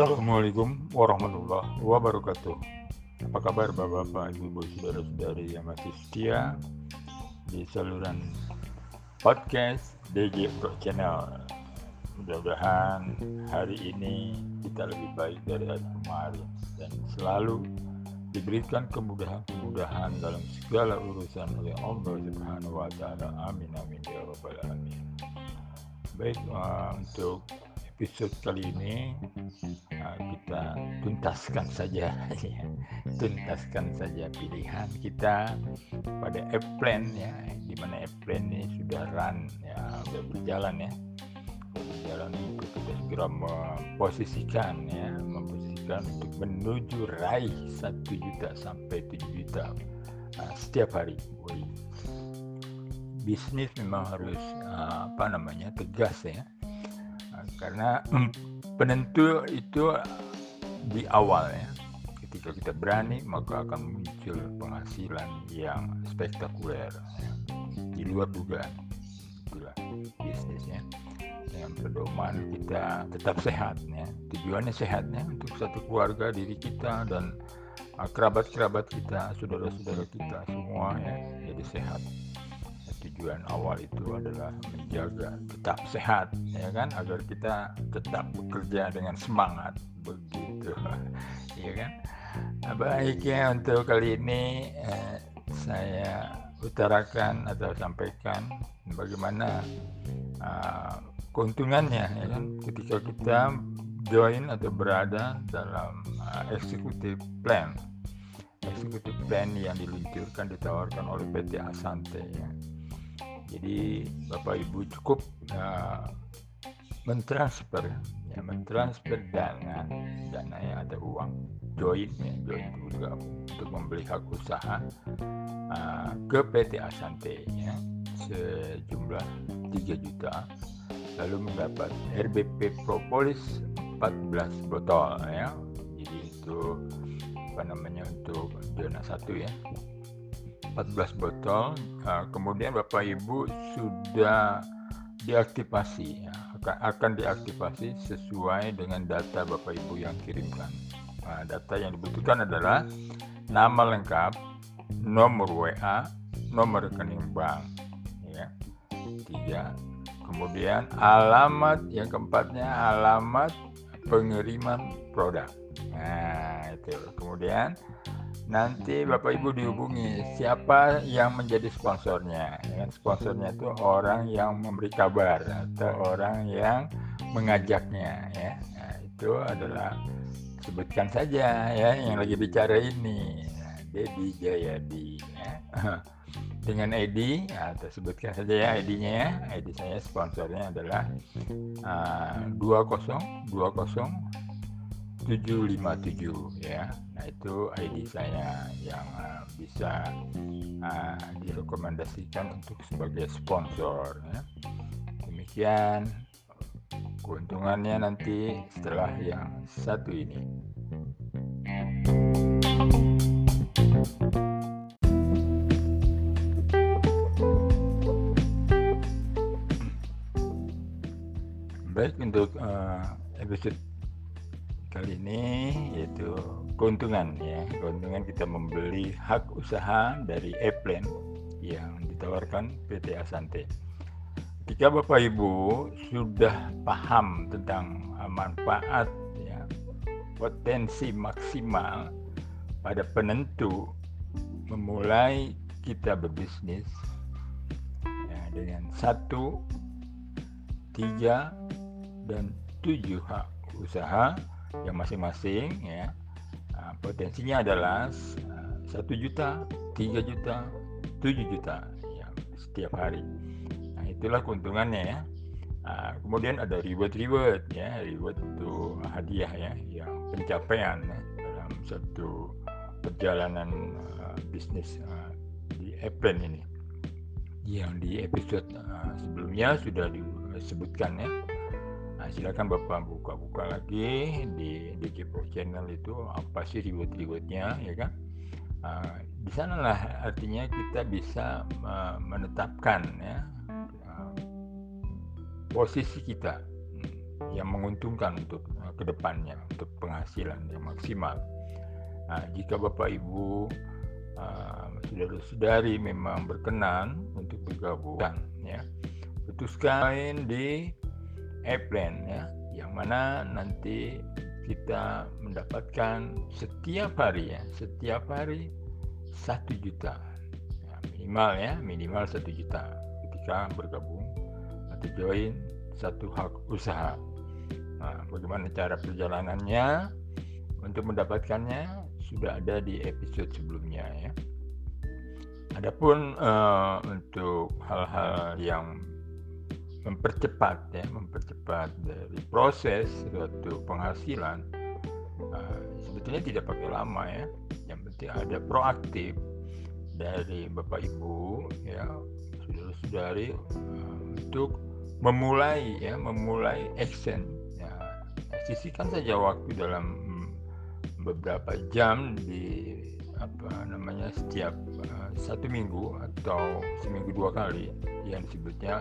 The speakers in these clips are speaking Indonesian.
Assalamualaikum warahmatullahi wabarakatuh. Apa kabar bapak-bapak, ibu-ibu, saudara-saudari yang masih setia di saluran podcast DG Pro Channel. Mudah-mudahan hari ini kita lebih baik dari hari kemarin dan selalu diberikan kemudahan-kemudahan dalam segala urusan oleh Allah Subhanahu wa taala. Amin amin ya rabbal alamin. Baik untuk episode kali ini uh, kita tuntaskan saja ya. tuntaskan saja pilihan kita pada airplane ya di mana airplane ini sudah run ya sudah berjalan ya berjalan untuk kita segera memposisikan ya memposisikan untuk menuju raih satu juta sampai 7 juta uh, setiap hari Woi. bisnis memang harus uh, apa namanya tegas ya karena mm, penentu itu di awal ya ketika kita berani maka akan muncul penghasilan yang spektakuler ya. di luar dugaan. Itulah bisnisnya. Dengan pedoman kita tetap sehat ya. Tujuannya sehatnya untuk satu keluarga diri kita dan kerabat-kerabat kita saudara-saudara kita semua ya jadi sehat tujuan awal itu adalah menjaga tetap sehat ya kan? Agar kita tetap bekerja dengan semangat begitu. Ya kan? Nah, baik ya untuk kali ini eh, saya utarakan atau sampaikan bagaimana uh, keuntungannya ya kan? Ketika kita join atau berada dalam uh, executive plan. Executive plan yang diluncurkan ditawarkan oleh PT Asante ya. Jadi Bapak Ibu cukup uh, mentransfer ya. Mentransfer dana dana yang ada uang join ya join juga untuk membeli hak usaha uh, ke PT Asante ya sejumlah 3 juta lalu mendapat RBP Propolis 14 botol ya. Jadi itu apa namanya untuk zona satu ya 14 botol uh, kemudian Bapak Ibu sudah diaktifasi ya. akan, akan diaktifasi sesuai dengan data Bapak Ibu yang kirimkan. Nah, data yang dibutuhkan adalah nama lengkap nomor WA nomor rekening bank ya tiga. Kemudian alamat yang keempatnya alamat pengiriman produk. Nah itu. Kemudian nanti Bapak Ibu dihubungi siapa yang menjadi sponsornya. Ya, sponsornya itu orang yang memberi kabar atau orang yang mengajaknya ya. Nah, itu adalah sebutkan saja ya yang lagi bicara ini. Nah, Dedi Jayadi ya. Dengan ID atau sebutkan saja ya ID-nya ya. ID saya sponsornya adalah uh, 20 20 757 ya. Nah, itu ID saya yang uh, bisa uh, direkomendasikan untuk sebagai sponsor ya. Demikian keuntungannya nanti setelah yang satu ini. Baik untuk uh, episode kali ini yaitu keuntungan ya. Keuntungan kita membeli hak usaha dari Eplen yang ditawarkan PT Asante. Ketika Bapak Ibu sudah paham tentang manfaat ya potensi maksimal pada penentu memulai kita berbisnis ya, dengan satu tiga dan tujuh hak usaha yang masing-masing ya nah, potensinya adalah satu juta, tiga juta, tujuh juta ya, setiap hari. Nah itulah keuntungannya ya. Nah, kemudian ada reward-reward ya, reward itu hadiah ya, yang pencapaian ya, dalam satu perjalanan uh, bisnis uh, di Apple ini. Yang di episode uh, sebelumnya sudah disebutkan ya silakan Bapak buka-buka lagi di DJ Pro Channel itu apa sih reward-rewardnya ya kan? Uh, di sanalah artinya kita bisa uh, menetapkan ya uh, posisi kita hmm, yang menguntungkan untuk uh, ke depannya untuk penghasilan yang maksimal. Nah, jika Bapak Ibu uh, saudara-saudari memang berkenan untuk bergabung ya putuskan di Eplen ya yang mana nanti kita mendapatkan setiap hari ya setiap hari satu juta ya, minimal ya minimal satu juta ketika bergabung atau join satu hak usaha. Nah, bagaimana cara perjalanannya untuk mendapatkannya sudah ada di episode sebelumnya ya. Adapun uh, untuk hal-hal yang mempercepat ya mempercepat dari proses suatu penghasilan uh, sebetulnya tidak pakai lama ya. Yang penting ada proaktif dari bapak ibu ya saudara-saudari uh, untuk memulai ya memulai action ya. Sisihkan saja waktu dalam beberapa jam di apa namanya setiap uh, satu minggu atau seminggu dua kali yang disebutnya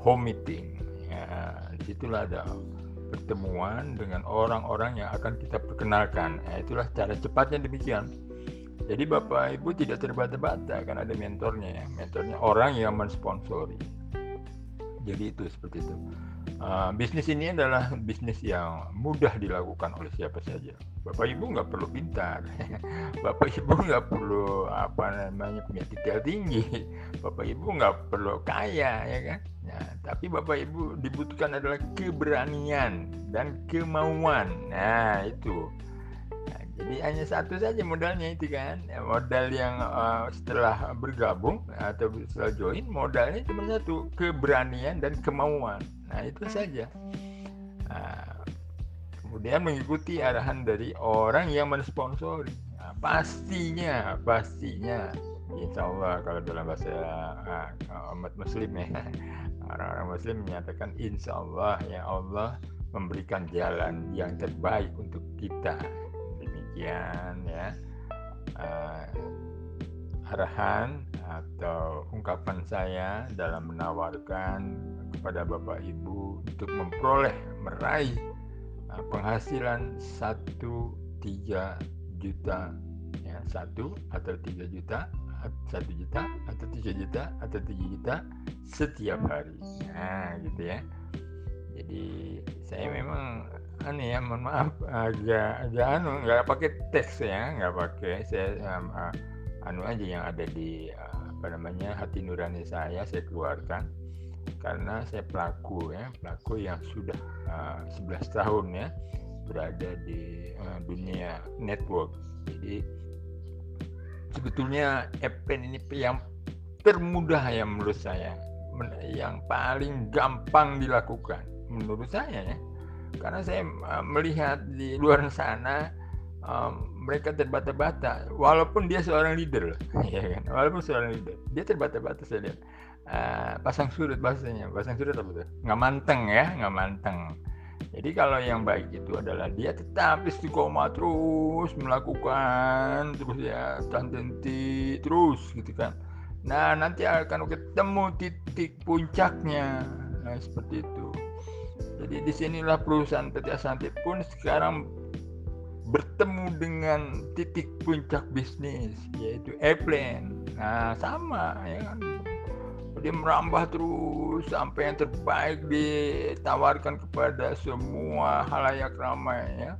home meeting. Ya, di situlah ada pertemuan dengan orang-orang yang akan kita perkenalkan. Ya, itulah cara cepatnya demikian. Jadi Bapak Ibu tidak terbata-bata kan ada mentornya ya. Mentornya orang yang mensponsori. Jadi itu seperti itu. Uh, bisnis ini adalah bisnis yang mudah dilakukan oleh siapa saja. Bapak Ibu nggak perlu pintar, Bapak Ibu nggak perlu apa namanya punya titel tinggi, Bapak Ibu nggak perlu kaya ya kan. Nah, tapi Bapak Ibu dibutuhkan adalah keberanian dan kemauan. Nah itu. Jadi hanya satu saja modalnya itu kan. Ya, modal yang eh, setelah bergabung atau setelah join modalnya cuma satu, keberanian dan kemauan. Nah, itu saja. Nah, kemudian mengikuti arahan dari orang yang mensponsori. Nah, pastinya, pastinya Insya Allah kalau dalam bahasa uh, umat muslim ya orang-orang muslim menyatakan insya Allah ya Allah memberikan jalan yang terbaik untuk kita demikian ya. Uh, arahan atau ungkapan saya dalam menawarkan kepada Bapak Ibu untuk memperoleh meraih uh, penghasilan 1 3 juta ya satu atau tiga juta satu juta atau tiga juta atau tiga juta setiap hari. Nah gitu ya. Jadi saya memang aneh ya mohon maaf agak agak anu nggak pakai teks ya nggak pakai. Saya um, uh, anu aja yang ada di uh, apa namanya hati nurani saya saya keluarkan. Karena saya pelaku ya pelaku yang sudah uh, 11 tahun ya berada di uh, dunia network. Jadi sebetulnya Epen ini yang termudah ya menurut saya. Yang paling gampang dilakukan menurut saya ya karena saya uh, melihat di luar sana um, mereka terbata-bata walaupun dia seorang leader ya kan walaupun seorang leader dia terbata-bata saya lihat uh, pasang surut bahasanya pasang surut apa tuh nggak manteng ya nggak manteng jadi kalau yang baik itu adalah dia tetap istiqomah terus melakukan terus ya tantenti terus gitu kan. Nah nanti akan ketemu titik puncaknya. Nah seperti itu. Jadi di sinilah perusahaan PT Asante pun sekarang bertemu dengan titik puncak bisnis yaitu airplane. Nah sama ya kan dia merambah terus sampai yang terbaik ditawarkan kepada semua halayak ramai ya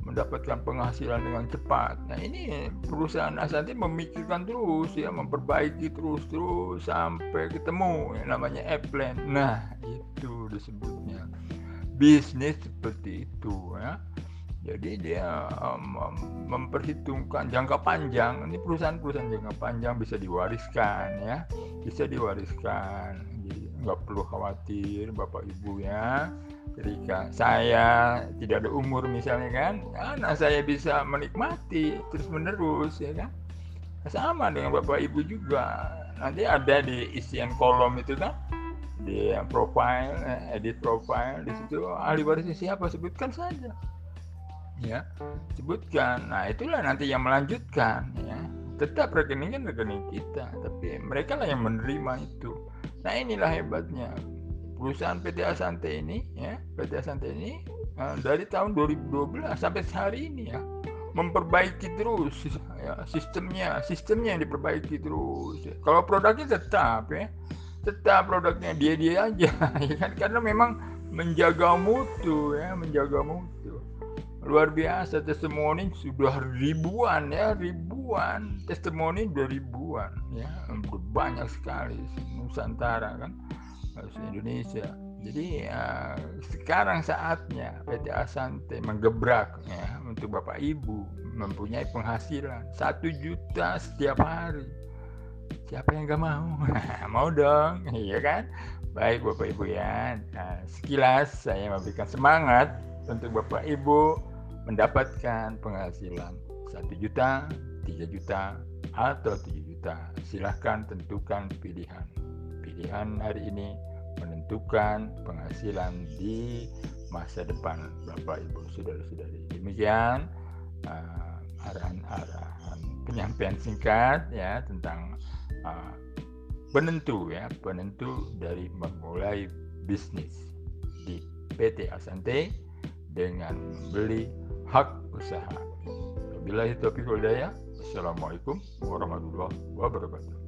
mendapatkan penghasilan dengan cepat. Nah ini perusahaan Asanti memikirkan terus ya memperbaiki terus terus sampai ketemu yang namanya Applen. Nah itu disebutnya bisnis seperti itu ya. Jadi dia um, memperhitungkan jangka panjang. Ini perusahaan-perusahaan jangka panjang bisa diwariskan ya, bisa diwariskan. Jadi nggak perlu khawatir bapak ibu ya. Ketika saya tidak ada umur misalnya kan, anak saya bisa menikmati terus menerus ya kan. Sama dengan bapak ibu juga. Nanti ada di isian kolom itu kan di profile, edit profile di situ ahli warisnya siapa? Sebutkan saja. Ya sebutkan. Nah itulah nanti yang melanjutkan ya. Tetap rekening kan rekening kita tapi mereka lah yang menerima itu. Nah inilah hebatnya. Perusahaan PT Asante ini ya PT Asante ini uh, dari tahun 2012 sampai hari ini ya memperbaiki terus ya sistemnya sistemnya yang diperbaiki terus. Kalau produknya tetap ya tetap produknya dia dia aja ya kan? Karena memang menjaga mutu ya menjaga mutu. Luar biasa testimoni sudah ribuan ya ribuan. Testimoni sudah ribuan ya. Banyak sekali Nusantara kan? Indonesia. Jadi uh, sekarang saatnya PT Asante menggebrak ya untuk bapak ibu. Mempunyai penghasilan satu juta setiap hari siapa yang gak mau mau dong iya kan baik bapak ibu ya nah, sekilas saya memberikan semangat untuk bapak ibu mendapatkan penghasilan 1 juta, 3 juta, atau 7 juta. Silahkan tentukan pilihan. Pilihan hari ini menentukan penghasilan di masa depan Bapak Ibu Saudara-saudari. Demikian uh, arahan-arahan penyampaian singkat ya tentang uh, penentu ya, penentu dari memulai bisnis di PT Asante dengan membeli hak usaha. Bila itu Assalamualaikum warahmatullahi wabarakatuh.